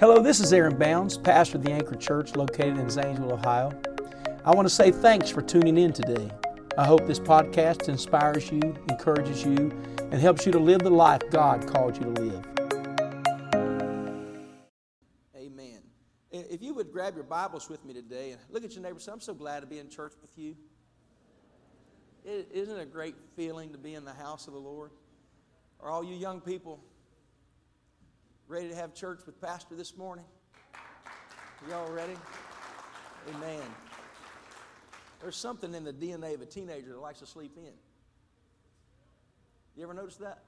Hello, this is Aaron Bounds, pastor of the Anchor Church located in Zanesville, Ohio. I want to say thanks for tuning in today. I hope this podcast inspires you, encourages you, and helps you to live the life God called you to live. Amen. If you would grab your Bibles with me today and look at your neighbor I'm so glad to be in church with you. Isn't it a great feeling to be in the house of the Lord? Are all you young people ready to have church with Pastor this morning? Y'all ready? Amen. There's something in the DNA of a teenager that likes to sleep in. You ever notice that?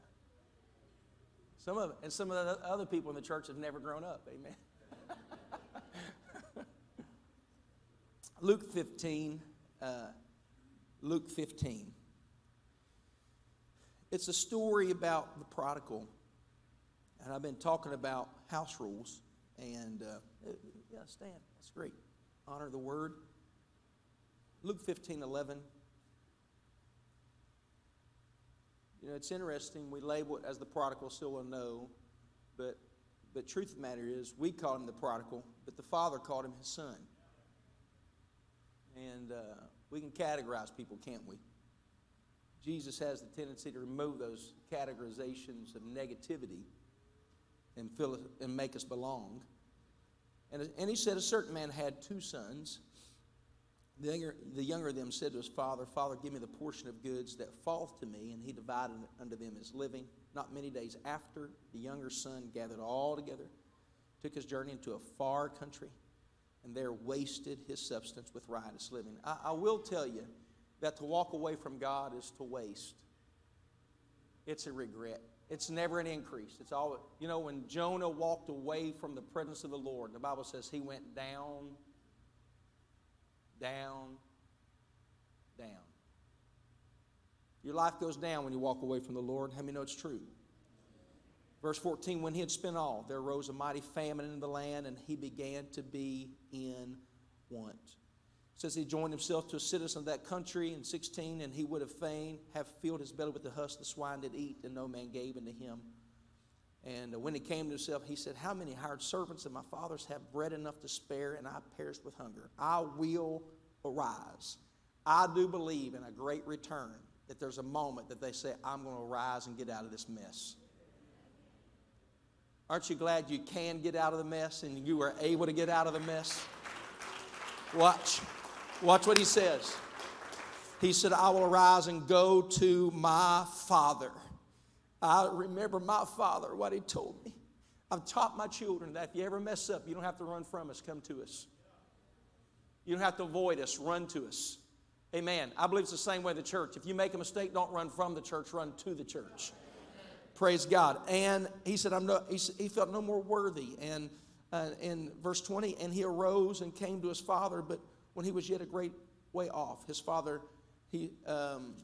Some of and some of the other people in the church have never grown up. Amen. Luke 15. Uh, Luke 15. It's a story about the prodigal. And I've been talking about house rules. And uh, yeah, stand. That's great. Honor the word. Luke 15 11. You know, it's interesting. We label it as the prodigal, still a no. But, but truth of the matter is, we call him the prodigal, but the father called him his son. And uh, we can categorize people, can't we? Jesus has the tendency to remove those categorizations of negativity and, fill and make us belong. And, and he said, A certain man had two sons. The younger, the younger of them said to his father, Father, give me the portion of goods that falleth to me. And he divided unto them his living. Not many days after, the younger son gathered all together, took his journey into a far country, and there wasted his substance with riotous living. I, I will tell you that to walk away from God is to waste. It's a regret. It's never an increase. It's all, you know, when Jonah walked away from the presence of the Lord, the Bible says he went down, down, down. Your life goes down when you walk away from the Lord. How many know it's true? Verse 14, when he had spent all, there arose a mighty famine in the land, and he began to be in want says he joined himself to a citizen of that country in 16 and he would have fain have filled his belly with the husk the swine did eat and no man gave unto him. And uh, when he came to himself he said how many hired servants of my father's have bread enough to spare and i perish with hunger? I will arise. I do believe in a great return that there's a moment that they say i'm going to arise and get out of this mess aren't you glad you can get out of the mess and you are able to get out of the mess? Watch Watch what he says. He said, I will arise and go to my father. I remember my father, what he told me. I've taught my children that if you ever mess up, you don't have to run from us, come to us. You don't have to avoid us, run to us. Amen. I believe it's the same way the church. If you make a mistake, don't run from the church, run to the church. Praise God. And he said, I'm no, he, said, he felt no more worthy. And uh, in verse 20, and he arose and came to his father, but when he was yet a great way off. His father, he, um,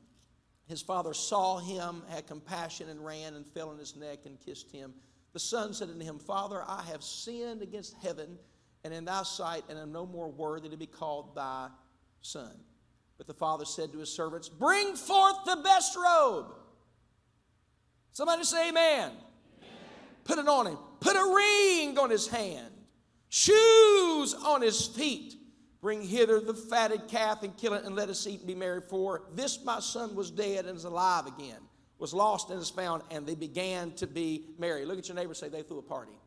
his father saw him, had compassion, and ran and fell on his neck and kissed him. The son said unto him, Father, I have sinned against heaven and in thy sight, and am no more worthy to be called thy son. But the father said to his servants, Bring forth the best robe. Somebody say, Amen. amen. Put it on him. Put a ring on his hand, shoes on his feet Bring hither the fatted calf and kill it, and let us eat and be merry. For this my son was dead and is alive again, was lost and is found, and they began to be merry. Look at your neighbor say, They threw a party.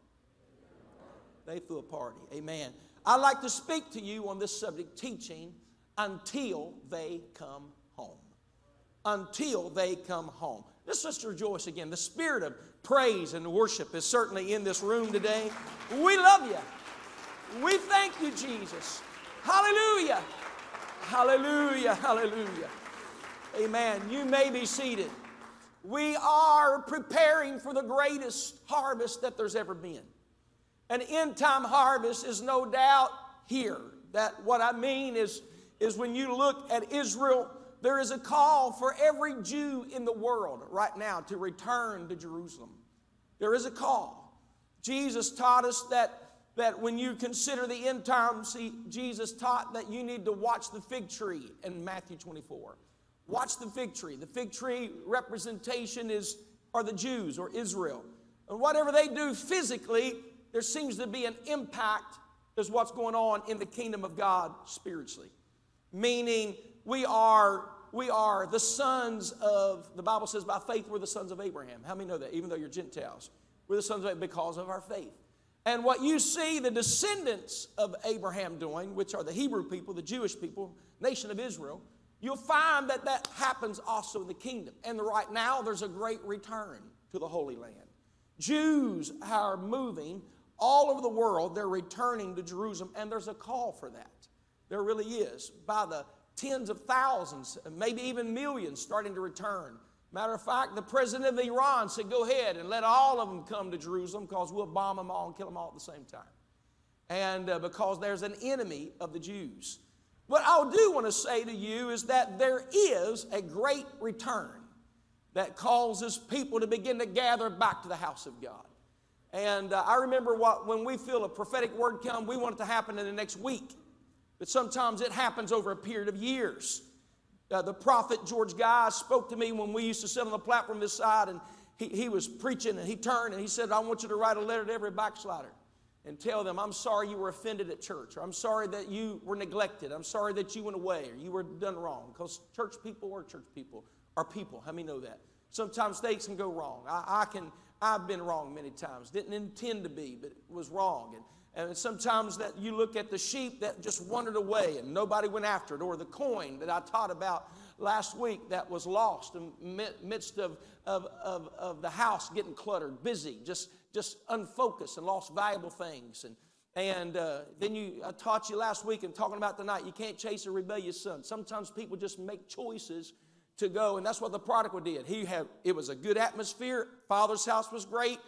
They threw a party. Amen. I'd like to speak to you on this subject, teaching until they come home. Until they come home. Let's just rejoice again. The spirit of praise and worship is certainly in this room today. We love you. We thank you, Jesus. Hallelujah. Hallelujah. Hallelujah. Amen. You may be seated. We are preparing for the greatest harvest that there's ever been. An end time harvest is no doubt here. That what I mean is, is when you look at Israel, there is a call for every Jew in the world right now to return to Jerusalem. There is a call. Jesus taught us that that when you consider the end times, see, Jesus taught that you need to watch the fig tree in Matthew 24. Watch the fig tree. The fig tree representation is are the Jews or Israel. And whatever they do physically, there seems to be an impact is what's going on in the kingdom of God spiritually. Meaning we are we are the sons of the Bible says by faith we're the sons of Abraham. How many know that even though you're Gentiles? We're the sons of Abraham because of our faith. And what you see the descendants of Abraham doing, which are the Hebrew people, the Jewish people, nation of Israel, you'll find that that happens also in the kingdom. And right now there's a great return to the Holy Land. Jews are moving all over the world, they're returning to Jerusalem, and there's a call for that. There really is. By the tens of thousands, maybe even millions starting to return. Matter of fact, the president of Iran said, Go ahead and let all of them come to Jerusalem because we'll bomb them all and kill them all at the same time. And uh, because there's an enemy of the Jews. What I do want to say to you is that there is a great return that causes people to begin to gather back to the house of God. And uh, I remember what, when we feel a prophetic word come, we want it to happen in the next week. But sometimes it happens over a period of years. Uh, the prophet George Guy spoke to me when we used to sit on the platform this side, and he, he was preaching, and he turned and he said, I want you to write a letter to every backslider and tell them, I'm sorry you were offended at church, or I'm sorry that you were neglected, I'm sorry that you went away, or you were done wrong. Because church people are church people, are people. How many know that? Sometimes things can go wrong. I, I can I've been wrong many times. Didn't intend to be, but was wrong. And, and sometimes that you look at the sheep that just wandered away and nobody went after it, or the coin that I taught about last week that was lost in midst of, of, of, of the house getting cluttered, busy, just, just unfocused and lost valuable things. And, and uh, then you, I taught you last week and talking about tonight, you can't chase a rebellious son. Sometimes people just make choices to go, and that's what the prodigal did. He had it was a good atmosphere. Father's house was great.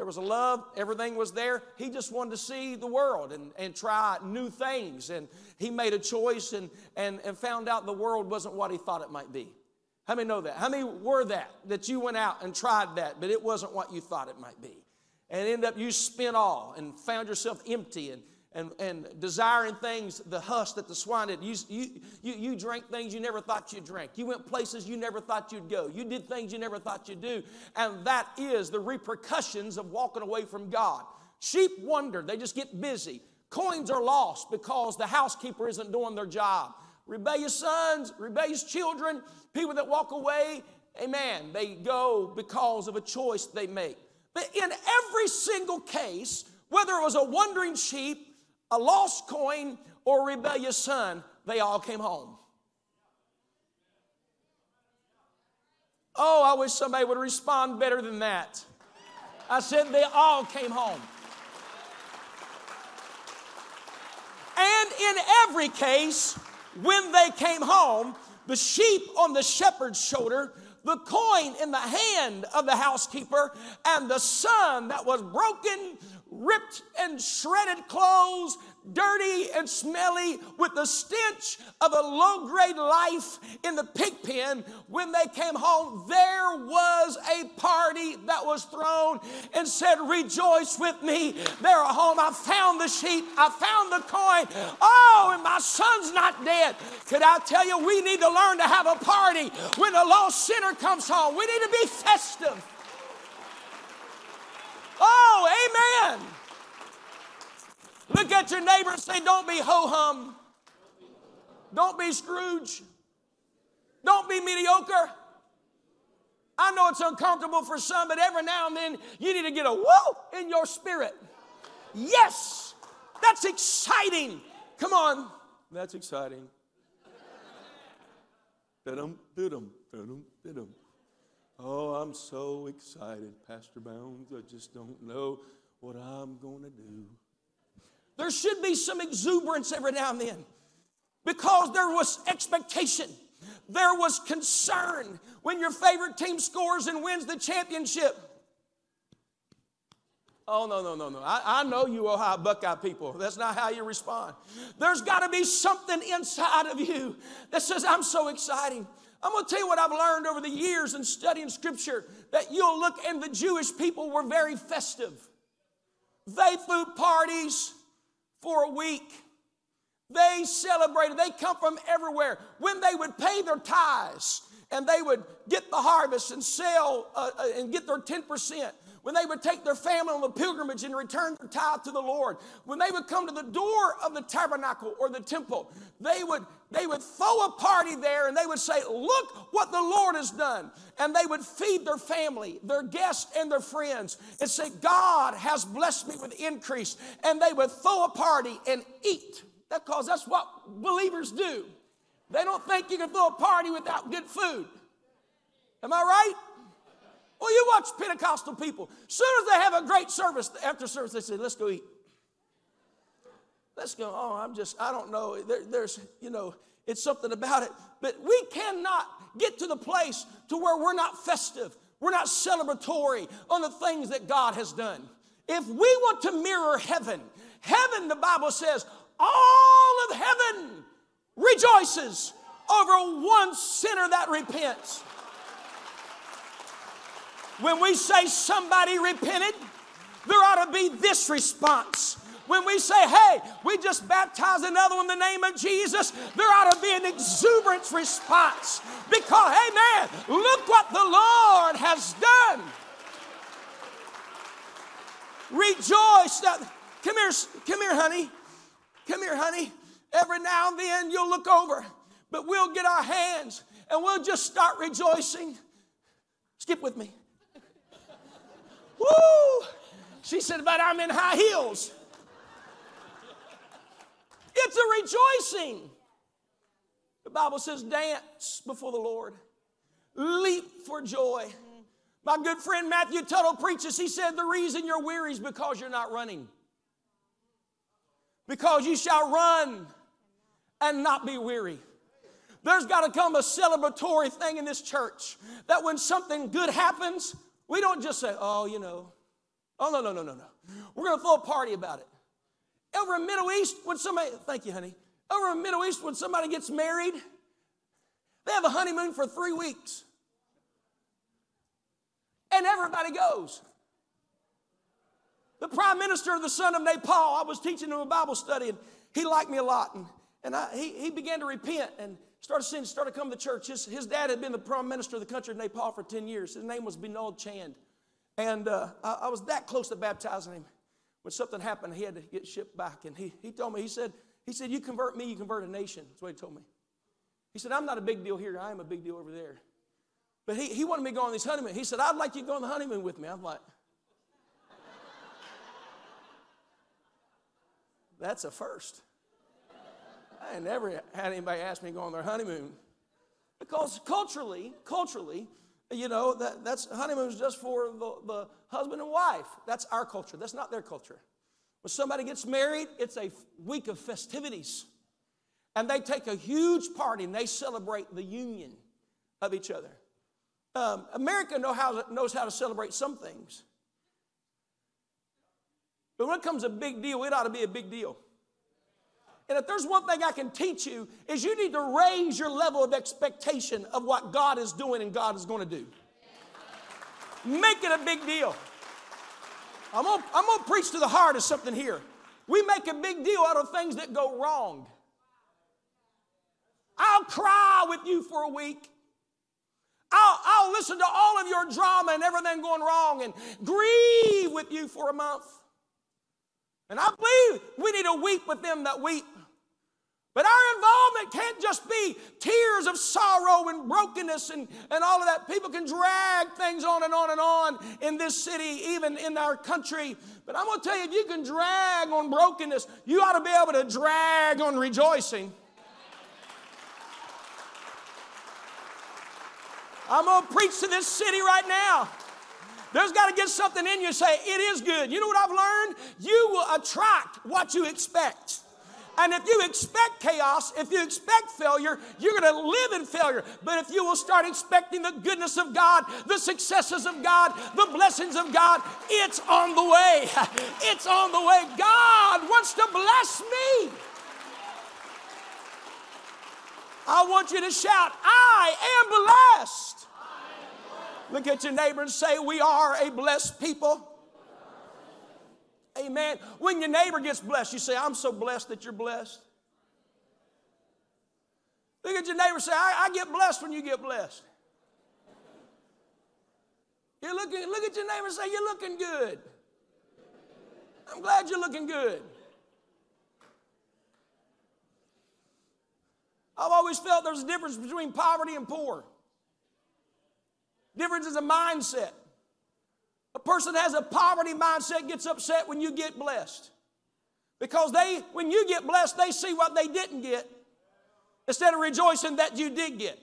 There was a love, everything was there. He just wanted to see the world and, and try new things. And he made a choice and, and, and found out the world wasn't what he thought it might be. How many know that? How many were that? That you went out and tried that, but it wasn't what you thought it might be. And end up you spent all and found yourself empty and and, and desiring things, the husk that the swine did. You, you, you, you drank things you never thought you'd drink. You went places you never thought you'd go. You did things you never thought you'd do. And that is the repercussions of walking away from God. Sheep wander, they just get busy. Coins are lost because the housekeeper isn't doing their job. Rebellious sons, rebellious children, people that walk away, amen, they go because of a choice they make. But in every single case, whether it was a wandering sheep, a lost coin, or a rebellious son, they all came home. Oh, I wish somebody would respond better than that. I said they all came home. And in every case, when they came home, the sheep on the shepherd's shoulder, the coin in the hand of the housekeeper, and the son that was broken ripped and shredded clothes, dirty and smelly, with the stench of a low grade life in the pig pen, when they came home, there was a party that was thrown and said, Rejoice with me. They're at home. I found the sheep. I found the coin. Oh, and my son's not dead. Could I tell you, we need to learn to have a party when a lost sinner comes home. We need to be festive. Amen. Look at your neighbor and say, Don't be ho hum. Don't be Scrooge. Don't be mediocre. I know it's uncomfortable for some, but every now and then you need to get a whoa in your spirit. Yes, that's exciting. Come on, that's exciting. Oh, I'm so excited, Pastor Bounds. I just don't know what I'm going to do. There should be some exuberance every now and then because there was expectation. There was concern when your favorite team scores and wins the championship. Oh, no, no, no, no. I, I know you Ohio Buckeye people. That's not how you respond. There's got to be something inside of you that says, I'm so exciting. I'm going to tell you what I've learned over the years in studying Scripture that you'll look, and the Jewish people were very festive. They threw parties for a week. They celebrated, they come from everywhere. When they would pay their tithes and they would get the harvest and sell uh, uh, and get their 10%, when they would take their family on the pilgrimage and return their tithe to the Lord, when they would come to the door of the tabernacle or the temple, they would, they would throw a party there and they would say, Look what the Lord has done. And they would feed their family, their guests, and their friends and say, God has blessed me with increase. And they would throw a party and eat. Because that's what believers do. They don't think you can throw a party without good food. Am I right? Well, you watch Pentecostal people. As soon as they have a great service, after service, they say, let's go eat. Let's go. Oh, I'm just, I don't know. There, there's, you know, it's something about it. But we cannot get to the place to where we're not festive. We're not celebratory on the things that God has done. If we want to mirror heaven, heaven, the Bible says, all of heaven rejoices over one sinner that repents. When we say somebody repented, there ought to be this response. When we say, hey, we just baptized another one in the name of Jesus, there ought to be an exuberance response. Because, hey, man, look what the Lord has done. Rejoice. Now, come here, come here, honey. Come here, honey. Every now and then you'll look over, but we'll get our hands and we'll just start rejoicing. Skip with me. Woo! She said, but I'm in high heels. It's a rejoicing. The Bible says, dance before the Lord, leap for joy. My good friend Matthew Tuttle preaches, he said, The reason you're weary is because you're not running. Because you shall run and not be weary. There's got to come a celebratory thing in this church that when something good happens, we don't just say, oh, you know. Oh, no, no, no, no, no. We're going to throw a party about it. Over in Middle East, when somebody, thank you, honey. Over in Middle East, when somebody gets married, they have a honeymoon for three weeks. And everybody goes. The prime minister of the son of Nepal, I was teaching him a Bible study, and he liked me a lot. And, and I, he, he began to repent and started seeing, started coming to church. His, his dad had been the prime minister of the country of Nepal for 10 years. His name was Binod Chand. And uh, I, I, was that close to baptizing him. When something happened, he had to get shipped back. And he, he told me, he said, he said, you convert me, you convert a nation. That's what he told me. He said, I'm not a big deal here. I am a big deal over there. But he, he wanted me to go on this honeymoon. He said, I'd like you to go on the honeymoon with me. I'm like, that's a first. I never had anybody ask me to go on their honeymoon. Because culturally, culturally, you know, that, that's honeymoon's just for the, the husband and wife. That's our culture. That's not their culture. When somebody gets married, it's a week of festivities. And they take a huge party and they celebrate the union of each other. Um, America know how, knows how to celebrate some things. But when it comes a big deal, it ought to be a big deal. And if there's one thing I can teach you, is you need to raise your level of expectation of what God is doing and God is going to do. Make it a big deal. I'm gonna, I'm gonna preach to the heart of something here. We make a big deal out of things that go wrong. I'll cry with you for a week. I'll, I'll listen to all of your drama and everything going wrong and grieve with you for a month. And I believe we need to weep with them that weep. But our involvement can't just be tears of sorrow and brokenness and, and all of that. People can drag things on and on and on in this city, even in our country. But I'm going to tell you, if you can drag on brokenness, you ought to be able to drag on rejoicing. I'm going to preach to this city right now. There's got to get something in you say, it is good. You know what I've learned? You will attract what you expect. And if you expect chaos, if you expect failure, you're going to live in failure. But if you will start expecting the goodness of God, the successes of God, the blessings of God, it's on the way. It's on the way. God wants to bless me. I want you to shout, I am blessed. Look at your neighbor and say, We are a blessed people. Amen. When your neighbor gets blessed, you say, I'm so blessed that you're blessed. Look at your neighbor say, I, I get blessed when you get blessed. You're looking, look at your neighbor and say, You're looking good. I'm glad you're looking good. I've always felt there's a difference between poverty and poor. Difference is a mindset. A person that has a poverty mindset gets upset when you get blessed. Because they, when you get blessed, they see what they didn't get instead of rejoicing that you did get.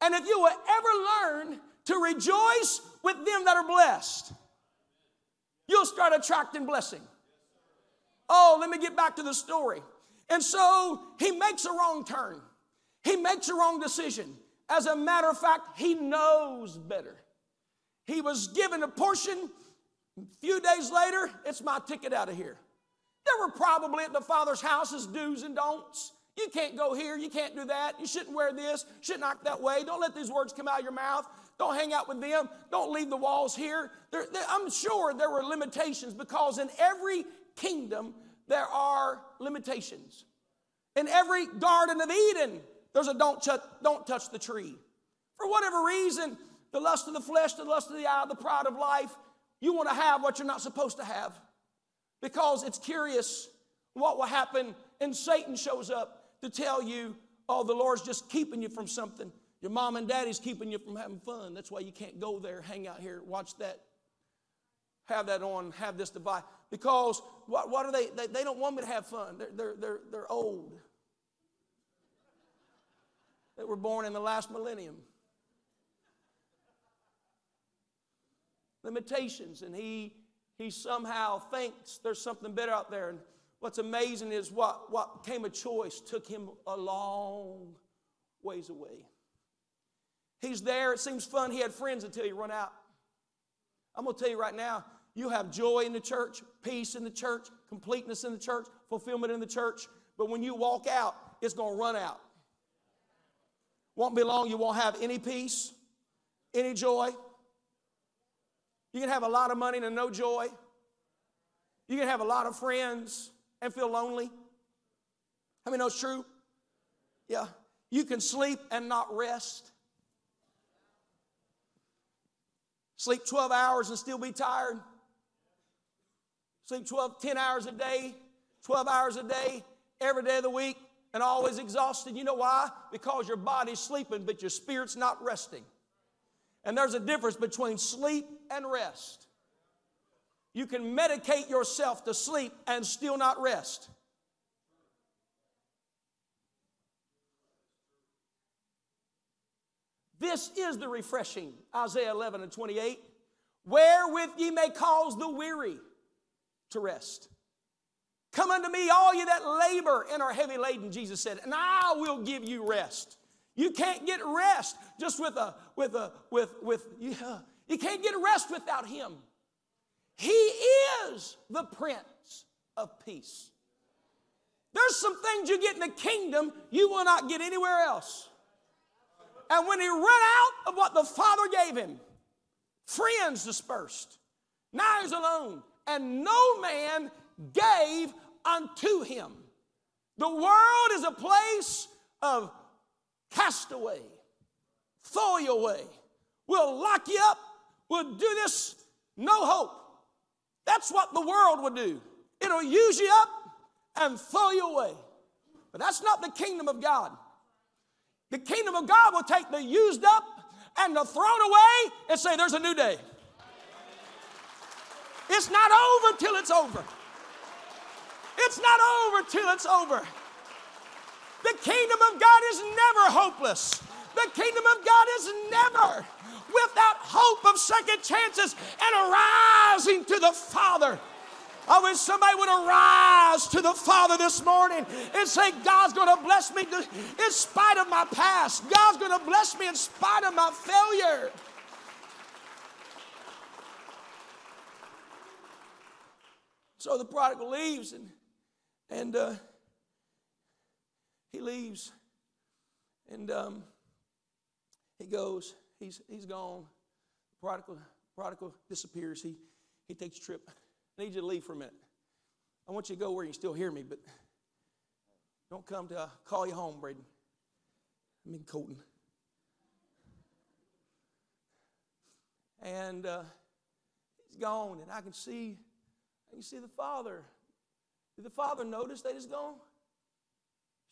And if you will ever learn to rejoice with them that are blessed, you'll start attracting blessing. Oh, let me get back to the story. And so he makes a wrong turn. He makes a wrong decision. As a matter of fact, he knows better. He was given a portion. A few days later, it's my ticket out of here. There were probably at the Father's houses do's and don'ts. You can't go here. You can't do that. You shouldn't wear this. Shouldn't act that way. Don't let these words come out of your mouth. Don't hang out with them. Don't leave the walls here. There, there, I'm sure there were limitations because in every kingdom there are limitations. In every Garden of Eden, there's a don't, touch, don't touch the tree. For whatever reason, the lust of the flesh, the lust of the eye, the pride of life, you want to have what you're not supposed to have because it's curious what will happen and Satan shows up to tell you, oh, the Lord's just keeping you from something. Your mom and daddy's keeping you from having fun. That's why you can't go there, hang out here, watch that, have that on, have this device. Because what, what are they, they? They don't want me to have fun. They're, they're, they're, they're old. They were born in the last millennium. Limitations, and he he somehow thinks there's something better out there. And what's amazing is what, what came a choice took him a long ways away. He's there, it seems fun. He had friends until he run out. I'm gonna tell you right now, you have joy in the church, peace in the church, completeness in the church, fulfillment in the church. But when you walk out, it's gonna run out. Won't be long, you won't have any peace, any joy, you can have a lot of money and no joy. You can have a lot of friends and feel lonely. How many know it's true? Yeah. You can sleep and not rest. Sleep 12 hours and still be tired. Sleep 12, 10 hours a day, 12 hours a day, every day of the week, and always exhausted. You know why? Because your body's sleeping, but your spirit's not resting. And there's a difference between sleep and rest. You can medicate yourself to sleep and still not rest. This is the refreshing, Isaiah 11 and 28, wherewith ye may cause the weary to rest. Come unto me, all ye that labor and are heavy laden, Jesus said, and I will give you rest. You can't get rest just with a, with a, with, with, yeah. You can't get rest without Him. He is the Prince of Peace. There's some things you get in the kingdom you will not get anywhere else. And when he ran out of what the Father gave him, friends dispersed, now he's alone, and no man gave unto him. The world is a place of castaway, throw you away. We'll lock you up. We'll do this, no hope. That's what the world would do. It'll use you up and throw you away. But that's not the kingdom of God. The kingdom of God will take the used up and the thrown away and say, There's a new day. It's not over till it's over. It's not over till it's over. The kingdom of God is never hopeless. The kingdom of God is never without hope of second chances and arising to the Father. I wish somebody would arise to the Father this morning and say, God's going to bless me in spite of my past. God's going to bless me in spite of my failure. So the prodigal leaves and, and uh, he leaves and um, he goes, he's, he's gone. Prodigal, prodigal disappears. He, he takes a trip. I need you to leave for a minute. I want you to go where you still hear me, but don't come to call you home, Braden. I'm in Colton. And uh, he's gone, and I can see, I can see the father. Did the father notice that he's gone?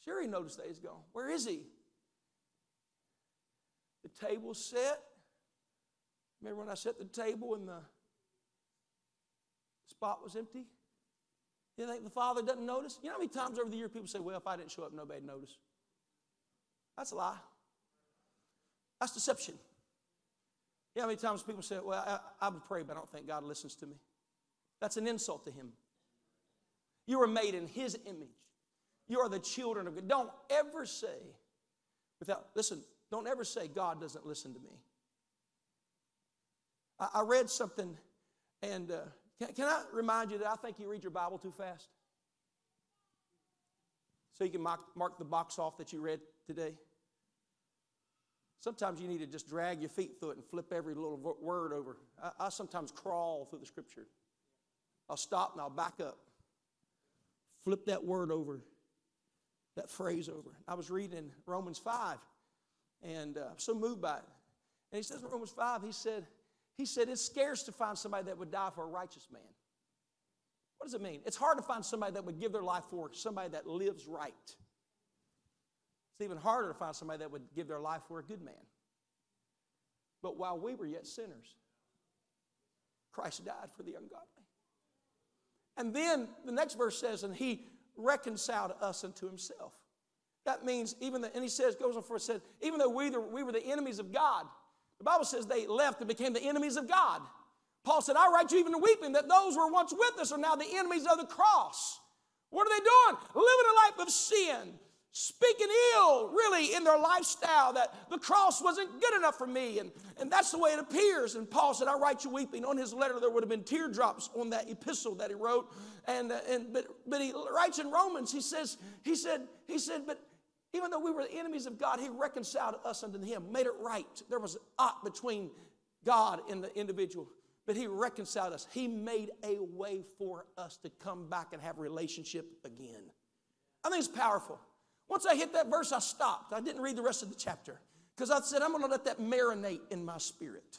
Sure, he noticed that he's gone. Where is he? The table's set. Remember when I set the table and the spot was empty? You think the father doesn't notice? You know how many times over the year people say, Well, if I didn't show up, nobody'd notice? That's a lie. That's deception. You know how many times people say, Well, I, I would pray, but I don't think God listens to me? That's an insult to Him. You were made in His image. You are the children of God. Don't ever say, without, listen, don't ever say, God doesn't listen to me. I, I read something, and uh, can, can I remind you that I think you read your Bible too fast? So you can mark, mark the box off that you read today? Sometimes you need to just drag your feet through it and flip every little word over. I, I, sometimes crawl through the scripture. I'll stop and I'll back up. Flip that word over, that phrase over. I was reading Romans 5, and uh, so moved by it. And he says in Romans 5, he said, he said, it's scarce to find somebody that would die for a righteous man. What does it mean? It's hard to find somebody that would give their life for somebody that lives right. It's even harder to find somebody that would give their life for a good man. But while we were yet sinners, Christ died for the ungodly. And then the next verse says, and he reconciled us unto himself. That means even the, and he says, goes on for it says, even though we, the, we were the enemies of God, the Bible says they left and became the enemies of God. Paul said, I write you even to weeping that those who were once with us are now the enemies of the cross. What are they doing? Living a life of sin, speaking ill, really, in their lifestyle that the cross wasn't good enough for me. And, and that's the way it appears. And Paul said, I write you weeping. On his letter, there would have been teardrops on that epistle that he wrote. And, uh, and but, but he writes in Romans, he says, he said, he said, but even though we were the enemies of God, He reconciled us unto Him, made it right. There was ought between God and the individual, but He reconciled us. He made a way for us to come back and have relationship again. I think it's powerful. Once I hit that verse, I stopped. I didn't read the rest of the chapter because I said, I'm going to let that marinate in my spirit.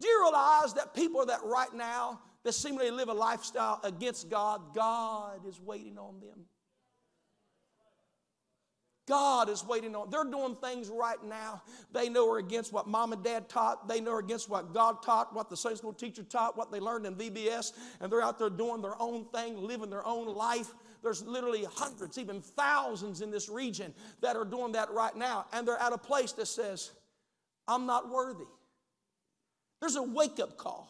Do you realize that people that right now that seemingly live a lifestyle against God, God is waiting on them? God is waiting on. They're doing things right now. They know are against what mom and dad taught. They know are against what God taught, what the Sunday school teacher taught, what they learned in VBS, and they're out there doing their own thing, living their own life. There's literally hundreds, even thousands in this region that are doing that right now, and they're at a place that says, I'm not worthy. There's a wake up call.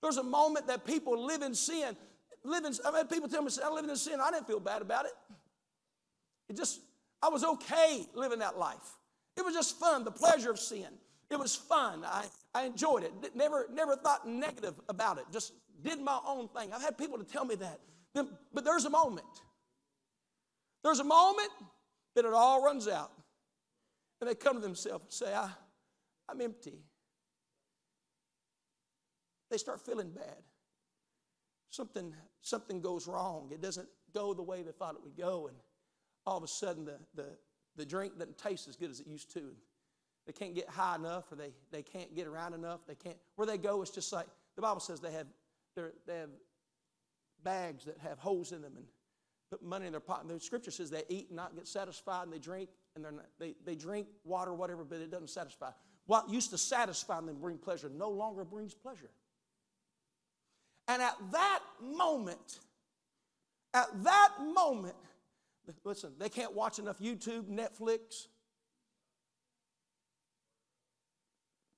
There's a moment that people live in sin. Live in, I mean, people tell me, I'm living in sin. I didn't feel bad about it. It just, I was okay living that life. It was just fun, the pleasure of sin. It was fun. I, I enjoyed it. Never, never thought negative about it. Just did my own thing. I've had people to tell me that. But there's a moment. There's a moment that it all runs out. And they come to themselves and say, I, I'm empty. They start feeling bad. Something, something goes wrong. It doesn't go the way they thought it would go. And all of a sudden the, the, the drink doesn't taste as good as it used to. And They can't get high enough or they, they can't get around enough. They can't, where they go, it's just like the Bible says they have, they have bags that have holes in them and put money in their pocket. The scripture says they eat and not get satisfied and they drink and they're not, they, they drink water, whatever, but it doesn't satisfy. What used to satisfy them bring pleasure no longer brings pleasure. And at that moment, at that moment, Listen, they can't watch enough YouTube, Netflix.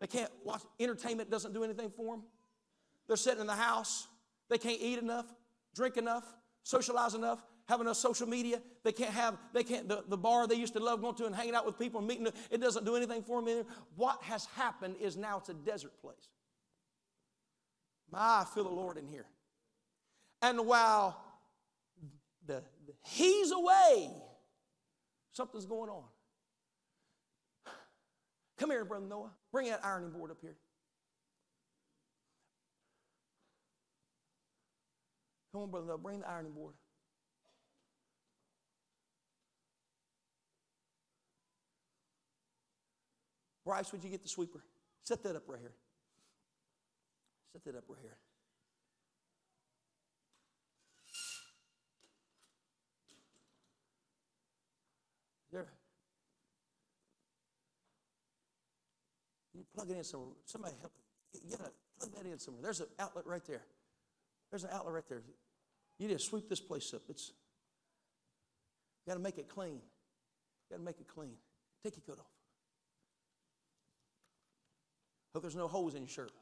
They can't watch, entertainment doesn't do anything for them. They're sitting in the house. They can't eat enough, drink enough, socialize enough, have enough social media. They can't have, they can't, the, the bar they used to love going to and hanging out with people and meeting, it doesn't do anything for them either. What has happened is now it's a desert place. My, I feel the Lord in here. And while the, He's away. Something's going on. Come here, Brother Noah. Bring that ironing board up here. Come on, Brother. Bring the ironing board. Bryce, would you get the sweeper? Set that up right here. Set that up right here. There. You plug it in somewhere. Somebody help. Get a, plug that in somewhere. There's an outlet right there. There's an outlet right there. You just sweep this place up. It's got to make it clean. Got to make it clean. Take your coat off. Hope there's no holes in your shirt.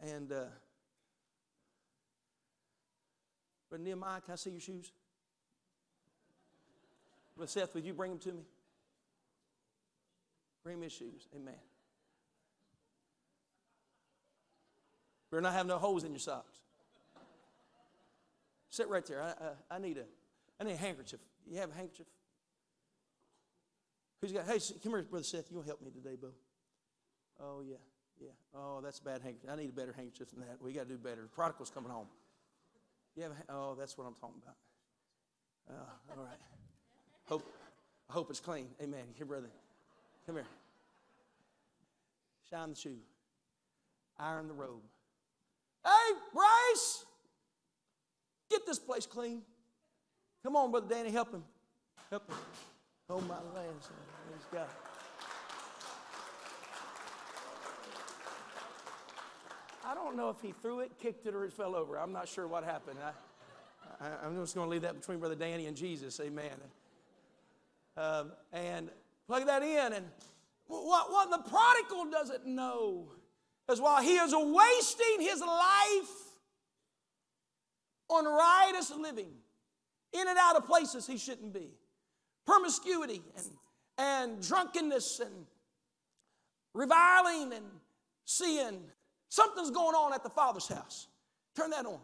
And uh, Brother Nehemiah, can I see your shoes? Brother Seth, would you bring them to me? Bring me his shoes. Amen. Better not have no holes in your socks. Sit right there. I, I, I, need a, I need a handkerchief. You have a handkerchief? Who's got? Hey, come here, brother Seth. You'll help me today, Bo. Oh yeah, yeah. Oh, that's a bad handkerchief. I need a better handkerchief than that. We got to do better. The prodigal's coming home. You have? A, oh, that's what I'm talking about. Oh, all right. Hope, I hope it's clean. Amen. Here, brother. Come here. Shine the shoe. Iron the robe. Hey, Bryce, get this place clean. Come on, Brother Danny, help him. Help him. Oh, my land, Praise God. I don't know if he threw it, kicked it, or it fell over. I'm not sure what happened. I, am just going to leave that between Brother Danny and Jesus. Amen. Um, and plug that in. And what, what the prodigal doesn't know is while he is wasting his life on riotous living, in and out of places he shouldn't be, promiscuity and, and drunkenness and reviling and sin. Something's going on at the Father's house. Turn that on.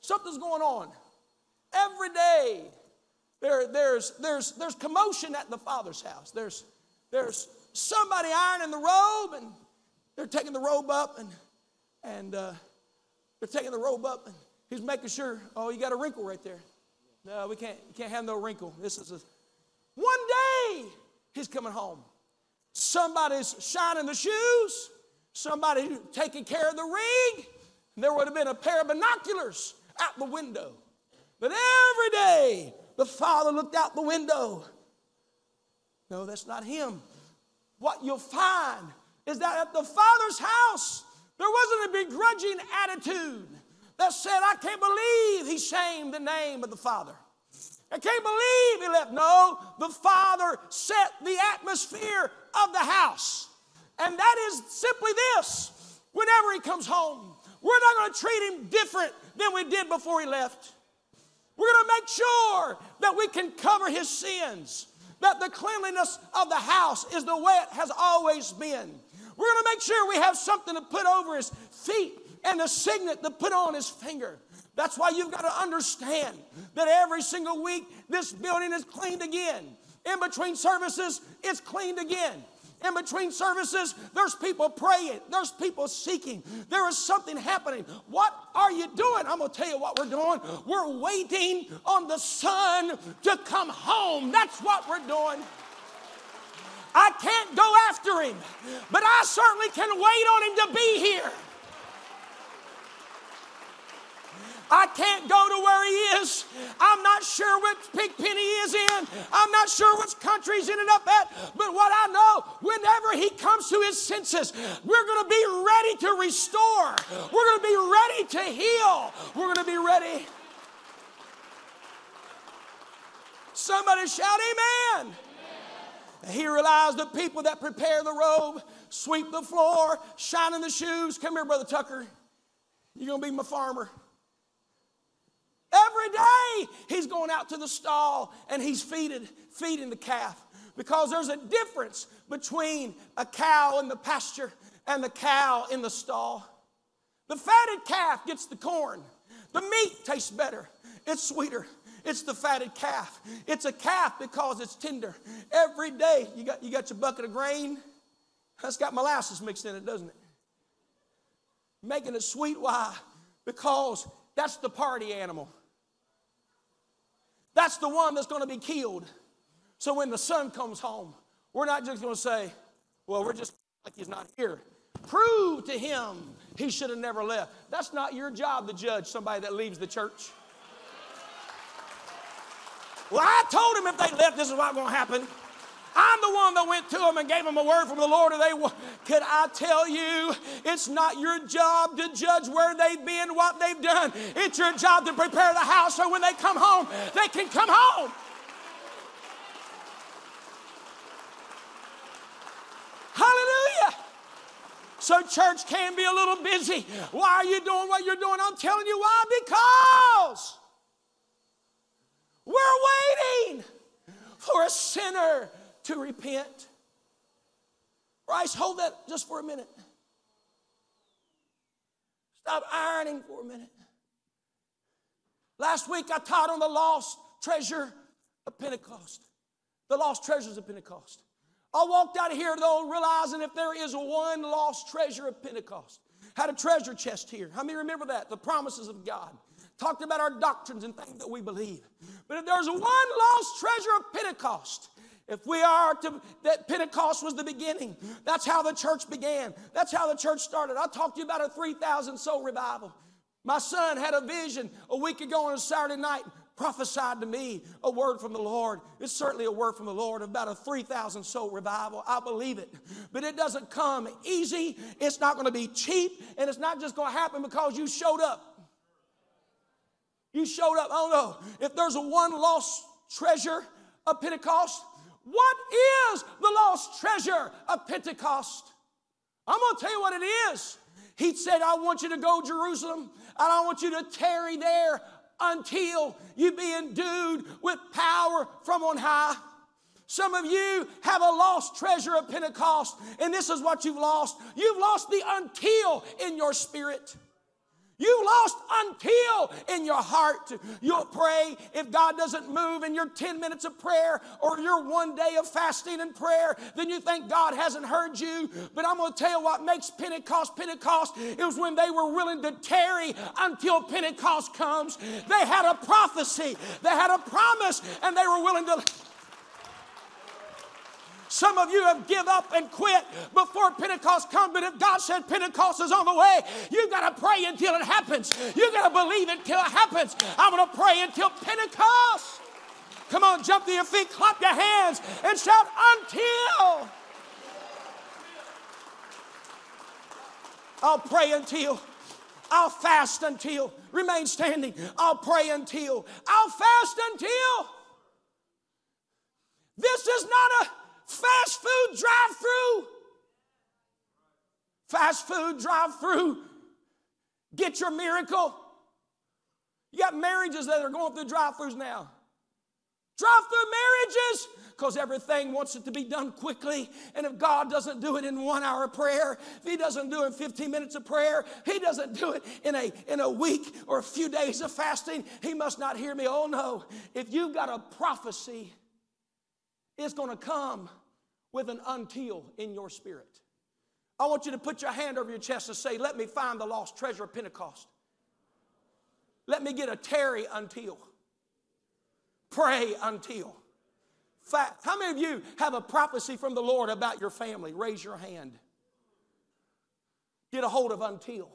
Something's going on. Every day, there, there's, there's, there's commotion at the Father's house. There's, there's somebody ironing the robe, and they're taking the robe up, and, and uh, they're taking the robe up, and he's making sure, oh, you got a wrinkle right there. No, we can't, can't have no wrinkle. This is a, one day he's coming home. Somebody's shining the shoes, somebody taking care of the ring. There would have been a pair of binoculars out the window. But every day the father looked out the window. No, that's not him what you'll find is that at the Father's house, there wasn't a begrudging attitude that said, I can't believe he shamed the name of the Father. I can't believe he left. No, the Father set the atmosphere of the house. And that is simply this whenever he comes home, we're not going to treat him different than we did before he left. We're going to make sure that we can cover his sins that the cleanliness of the house is the way it has always been. We're going to make sure we have something to put over his feet and a signet to put on his finger. That's why you've got to understand that every single week this building is cleaned again. In between services, it's cleaned again. In between services, there's people praying, there's people seeking, there is something happening. What are you doing? I'm gonna tell you what we're doing. We're waiting on the Son to come home. That's what we're doing. I can't go after him, but I certainly can wait on him to be here. I can't go to where he is. I'm not sure which pig pen he is in. I'm not sure which country he's ended up at. But what I know, whenever he comes to his senses, we're going to be ready to restore. We're going to be ready to heal. We're going to be ready. Somebody shout, Amen. amen. He realized the people that prepare the robe, sweep the floor, shine in the shoes. Come here, Brother Tucker. You're going to be my farmer. Every day he's going out to the stall and he's feeding, feeding the calf because there's a difference between a cow in the pasture and the cow in the stall. The fatted calf gets the corn. The meat tastes better. It's sweeter. It's the fatted calf. It's a calf because it's tender. Every day you got, you got your bucket of grain. That's got molasses mixed in it, doesn't it? Making it sweet. Why? Because that's the party animal. That's the one that's going to be killed. So when the son comes home, We're not just going to say, well, we're just like he's not here. Prove to him he should have never left. That's not your job to judge somebody that leaves the church. Well, I told him if they left, this is what's going to happen. I'm the one that went to them and gave them a word from the Lord. And they, could I tell you, it's not your job to judge where they've been, what they've done. It's your job to prepare the house so when they come home, they can come home. Hallelujah. So church can be a little busy. Why are you doing what you're doing? I'm telling you why. Because we're waiting for a sinner to repent. Bryce, hold that just for a minute. Stop ironing for a minute. Last week I taught on the lost treasure of Pentecost. The lost treasures of Pentecost. I walked out of here though realizing if there is one lost treasure of Pentecost. Had a treasure chest here. How many remember that? The promises of God. Talked about our doctrines and things that we believe. But if there's one lost treasure of Pentecost, if we are to, that Pentecost was the beginning, that's how the church began. That's how the church started. I talked to you about a 3,000 soul revival. My son had a vision a week ago on a Saturday night, prophesied to me a word from the Lord. It's certainly a word from the Lord about a 3,000 soul revival. I believe it. But it doesn't come easy, it's not going to be cheap, and it's not just going to happen because you showed up. You showed up. I don't know. If there's a one lost treasure of Pentecost, what is the lost treasure of Pentecost? I'm going to tell you what it is. He said, I want you to go Jerusalem, and I want you to tarry there until you be endued with power from on high. Some of you have a lost treasure of Pentecost, and this is what you've lost. You've lost the until in your spirit. You lost until in your heart. You'll pray if God doesn't move in your 10 minutes of prayer or your one day of fasting and prayer, then you think God hasn't heard you. But I'm going to tell you what makes Pentecost Pentecost. It was when they were willing to tarry until Pentecost comes. They had a prophecy, they had a promise, and they were willing to some of you have give up and quit before Pentecost comes, but if God said Pentecost is on the way, you've got to pray until it happens. You've got to believe until it happens. I'm going to pray until Pentecost. Come on, jump to your feet, clap your hands, and shout until. I'll pray until. I'll fast until. Remain standing. I'll pray until. I'll fast until. This is not a Fast food drive through. Fast food drive through. Get your miracle. You got marriages that are going through drive throughs now. Drive through marriages because everything wants it to be done quickly. And if God doesn't do it in one hour of prayer, if He doesn't do it in 15 minutes of prayer, He doesn't do it in a, in a week or a few days of fasting, He must not hear me. Oh no. If you've got a prophecy, it's going to come with an until in your spirit. I want you to put your hand over your chest and say, Let me find the lost treasure of Pentecost. Let me get a tarry until. Pray until. How many of you have a prophecy from the Lord about your family? Raise your hand. Get a hold of until.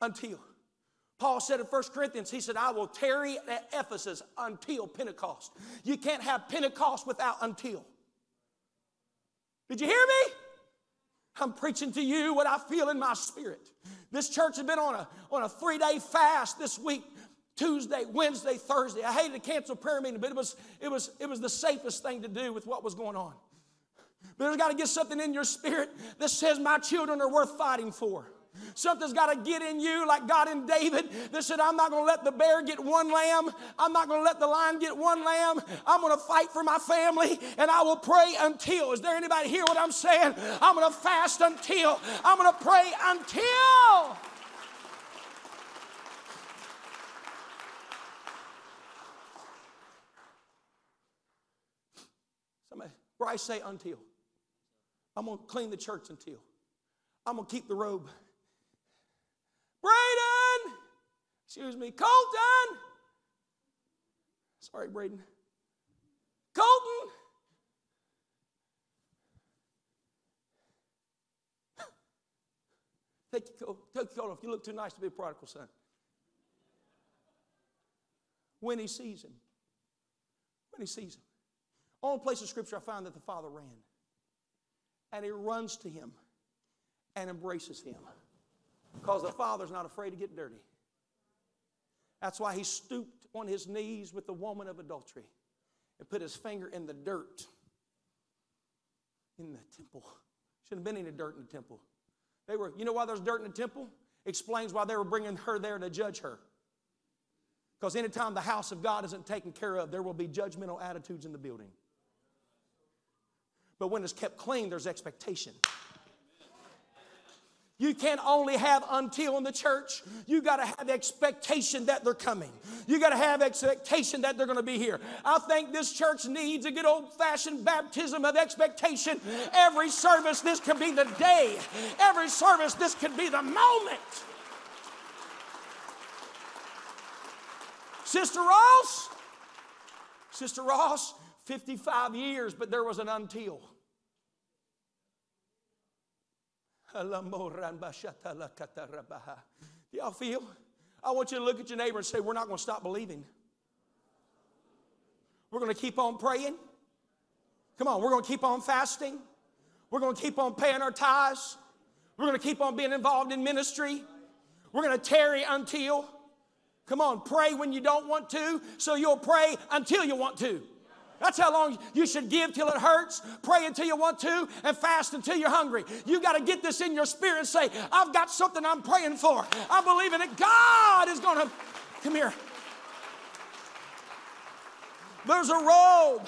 Until. Paul said in 1 Corinthians, he said, I will tarry at Ephesus until Pentecost. You can't have Pentecost without until. Did you hear me? I'm preaching to you what I feel in my spirit. This church has been on a, on a three day fast this week Tuesday, Wednesday, Thursday. I hated to cancel prayer meeting, but it was, it was, it was the safest thing to do with what was going on. But there's got to get something in your spirit that says, My children are worth fighting for. Something's got to get in you, like God in David that said, I'm not going to let the bear get one lamb. I'm not going to let the lion get one lamb. I'm going to fight for my family and I will pray until. Is there anybody hear what I'm saying? I'm going to fast until. I'm going to pray until. Somebody, Bryce, say until. I'm going to clean the church until. I'm going to keep the robe. Excuse me, Colton! Sorry, Braden. Colton! Take your, coat, take your coat off. You look too nice to be a prodigal son. When he sees him. When he sees him. Only place of scripture I find that the father ran. And he runs to him and embraces him. Because the father's not afraid to get dirty. That's why he stooped on his knees with the woman of adultery and put his finger in the dirt in the temple. Shouldn't have been any dirt in the temple. They were, you know why there's dirt in the temple? Explains why they were bringing her there to judge her. Because anytime the house of God isn't taken care of, there will be judgmental attitudes in the building. But when it's kept clean, there's expectation. You can't only have until in the church. You got to have expectation that they're coming. You got to have expectation that they're going to be here. I think this church needs a good old fashioned baptism of expectation. Every service, this could be the day. Every service, this could be the moment. Sister Ross, Sister Ross, 55 years, but there was an until. Do y'all feel? I want you to look at your neighbor and say, We're not going to stop believing. We're going to keep on praying. Come on, we're going to keep on fasting. We're going to keep on paying our tithes. We're going to keep on being involved in ministry. We're going to tarry until. Come on, pray when you don't want to, so you'll pray until you want to. That's how long you should give till it hurts, pray until you want to, and fast until you're hungry. You got to get this in your spirit and say, I've got something I'm praying for. I'm believing that God is going to. Come here. There's a robe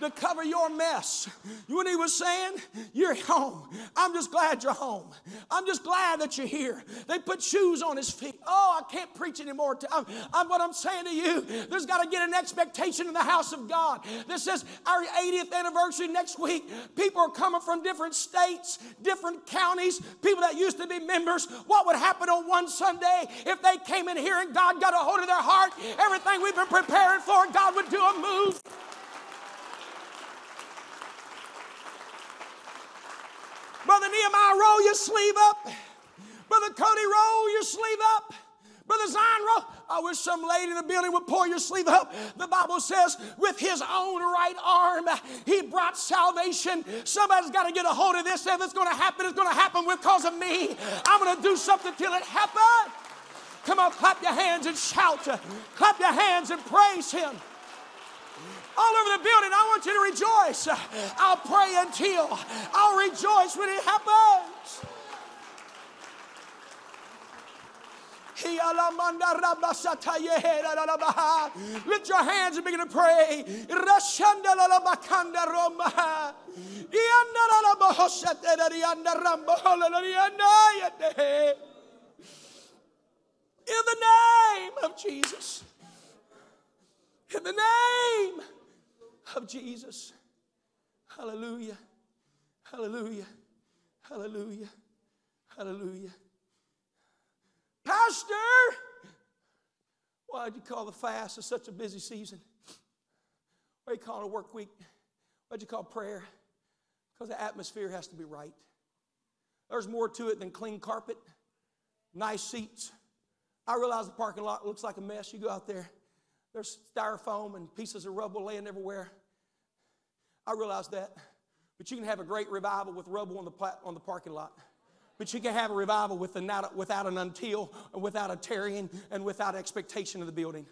to cover your mess. You know what he was saying? You're home. I'm just glad you're home. I'm just glad that you're here. They put shoes on his feet. Oh, I can't preach anymore. I'm, I'm, what I'm saying to you, there's got to get an expectation in the house of God. This is our 80th anniversary next week. People are coming from different states, different counties, people that used to be members. What would happen on one Sunday if they came in here and God got a hold of their heart? Everything we've been preparing for, God would do a move. Brother Nehemiah, roll your sleeve up. Brother Cody, roll your sleeve up. Brother Zion, roll. I wish some lady in the building would pull your sleeve up. The Bible says, with his own right arm, he brought salvation. Somebody's got to get a hold of this. If it's going to happen, it's going to happen because of me. I'm going to do something till it happens. Come on, clap your hands and shout. Clap your hands and praise him all over the building. I want you to rejoice. I'll pray until I'll rejoice when it happens. Lift your hands and begin to pray. In the name of Jesus. In the name of Jesus. Hallelujah. Hallelujah. Hallelujah. Hallelujah. Pastor, why'd you call the fast? Such a busy season. Why you call it a work week? Why'd you call prayer? Because the atmosphere has to be right. There's more to it than clean carpet, nice seats. I realize the parking lot looks like a mess. You go out there, there's styrofoam and pieces of rubble laying everywhere. I realize that. But you can have a great revival with rubble on the, on the parking lot. But you can have a revival with a, not, without an until, without a tarrying, and without expectation of the building.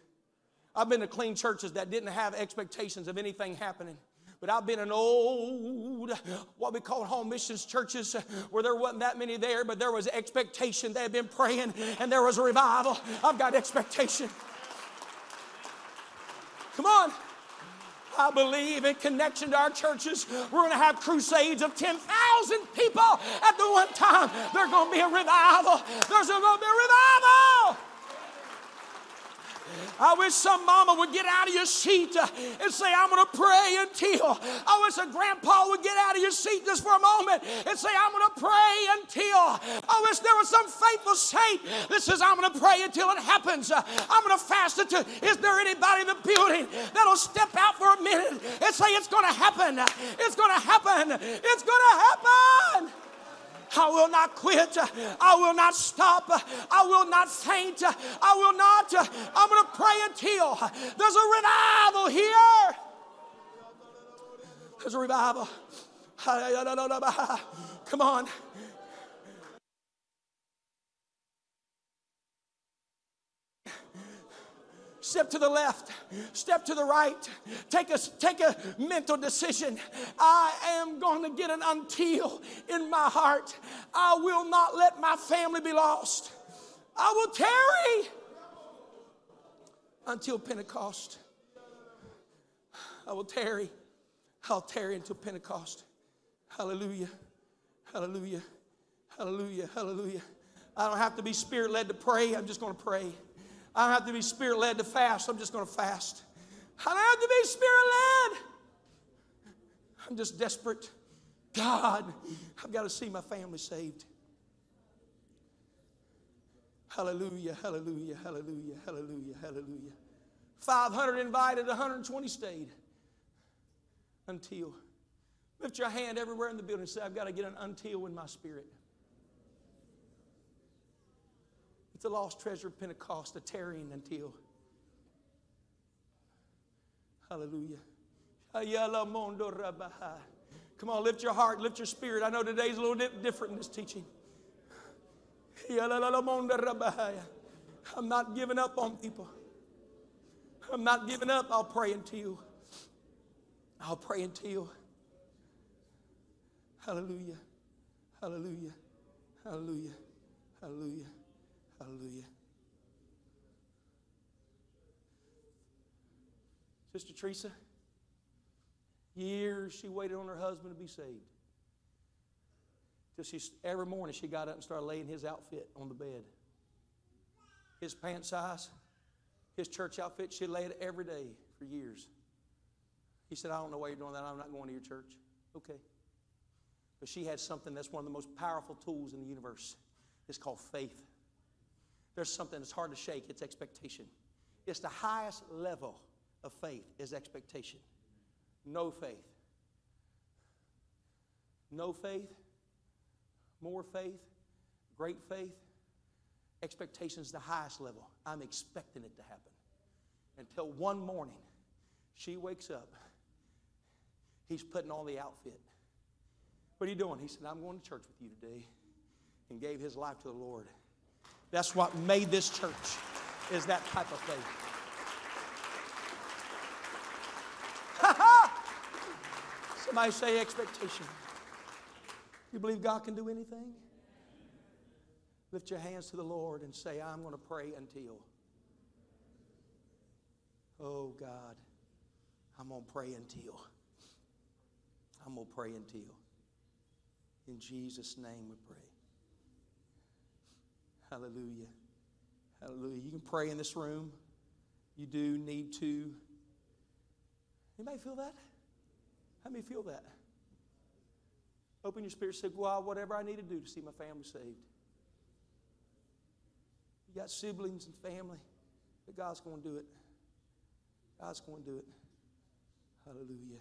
I've been to clean churches that didn't have expectations of anything happening. But I've been in old, what we call home missions churches where there wasn't that many there, but there was expectation. They had been praying and there was a revival. I've got expectation. Come on. I believe in connection to our churches, we're going to have crusades of 10,000 people at the one time. There's going to be a revival. There's going to be a revival. I wish some mama would get out of your seat uh, and say, I'm going to pray until. I wish a grandpa would get out of your seat just for a moment and say, I'm going to pray until. I wish there was some faithful saint that says, I'm going to pray until it happens. Uh, I'm going to fast until. Is there anybody in the building that'll step out for a minute and say, It's going to happen? It's going to happen. It's going to happen. Will not quit. I will not stop. I will not faint. I will not. I'm going to pray until there's a revival here. There's a revival. Come on. Step to the left, step to the right, take a, take a mental decision. I am going to get an until in my heart. I will not let my family be lost. I will tarry until Pentecost. I will tarry. I'll tarry until Pentecost. Hallelujah. Hallelujah. Hallelujah. Hallelujah. I don't have to be spirit led to pray. I'm just going to pray. I don't have to be spirit led to fast. I'm just going to fast. I don't have to be spirit led. I'm just desperate. God, I've got to see my family saved. Hallelujah, hallelujah, hallelujah, hallelujah, hallelujah. 500 invited, 120 stayed until. Lift your hand everywhere in the building and say, I've got to get an until in my spirit. It's a lost treasure of Pentecost, a tarrying until. Hallelujah. Come on, lift your heart, lift your spirit. I know today's a little different in this teaching. I'm not giving up on people. I'm not giving up. I'll pray until. I'll pray until. Hallelujah. Hallelujah. Hallelujah. Hallelujah. Hallelujah. Sister Teresa, years she waited on her husband to be saved. Till she, every morning she got up and started laying his outfit on the bed. His pant size, his church outfit, she laid it every day for years. He said, I don't know why you're doing that. I'm not going to your church. Okay. But she had something that's one of the most powerful tools in the universe. It's called faith there's something that's hard to shake it's expectation. It's the highest level of faith is expectation. No faith. No faith, more faith, great faith. Expectation is the highest level. I'm expecting it to happen. Until one morning, she wakes up. He's putting on the outfit. What are you doing? He said, I'm going to church with you today. And gave his life to the Lord. That's what made this church, is that type of faith. Somebody say expectation. You believe God can do anything? Lift your hands to the Lord and say, I'm going to pray until. Oh God, I'm going to pray until. I'm going to pray until. In Jesus' name we pray. Hallelujah. Hallelujah. You can pray in this room. You do need to. Anybody feel that? How many feel that? Open your spirit, say, God, whatever I need to do to see my family saved. You got siblings and family, but God's going to do it. God's going to do it. Hallelujah.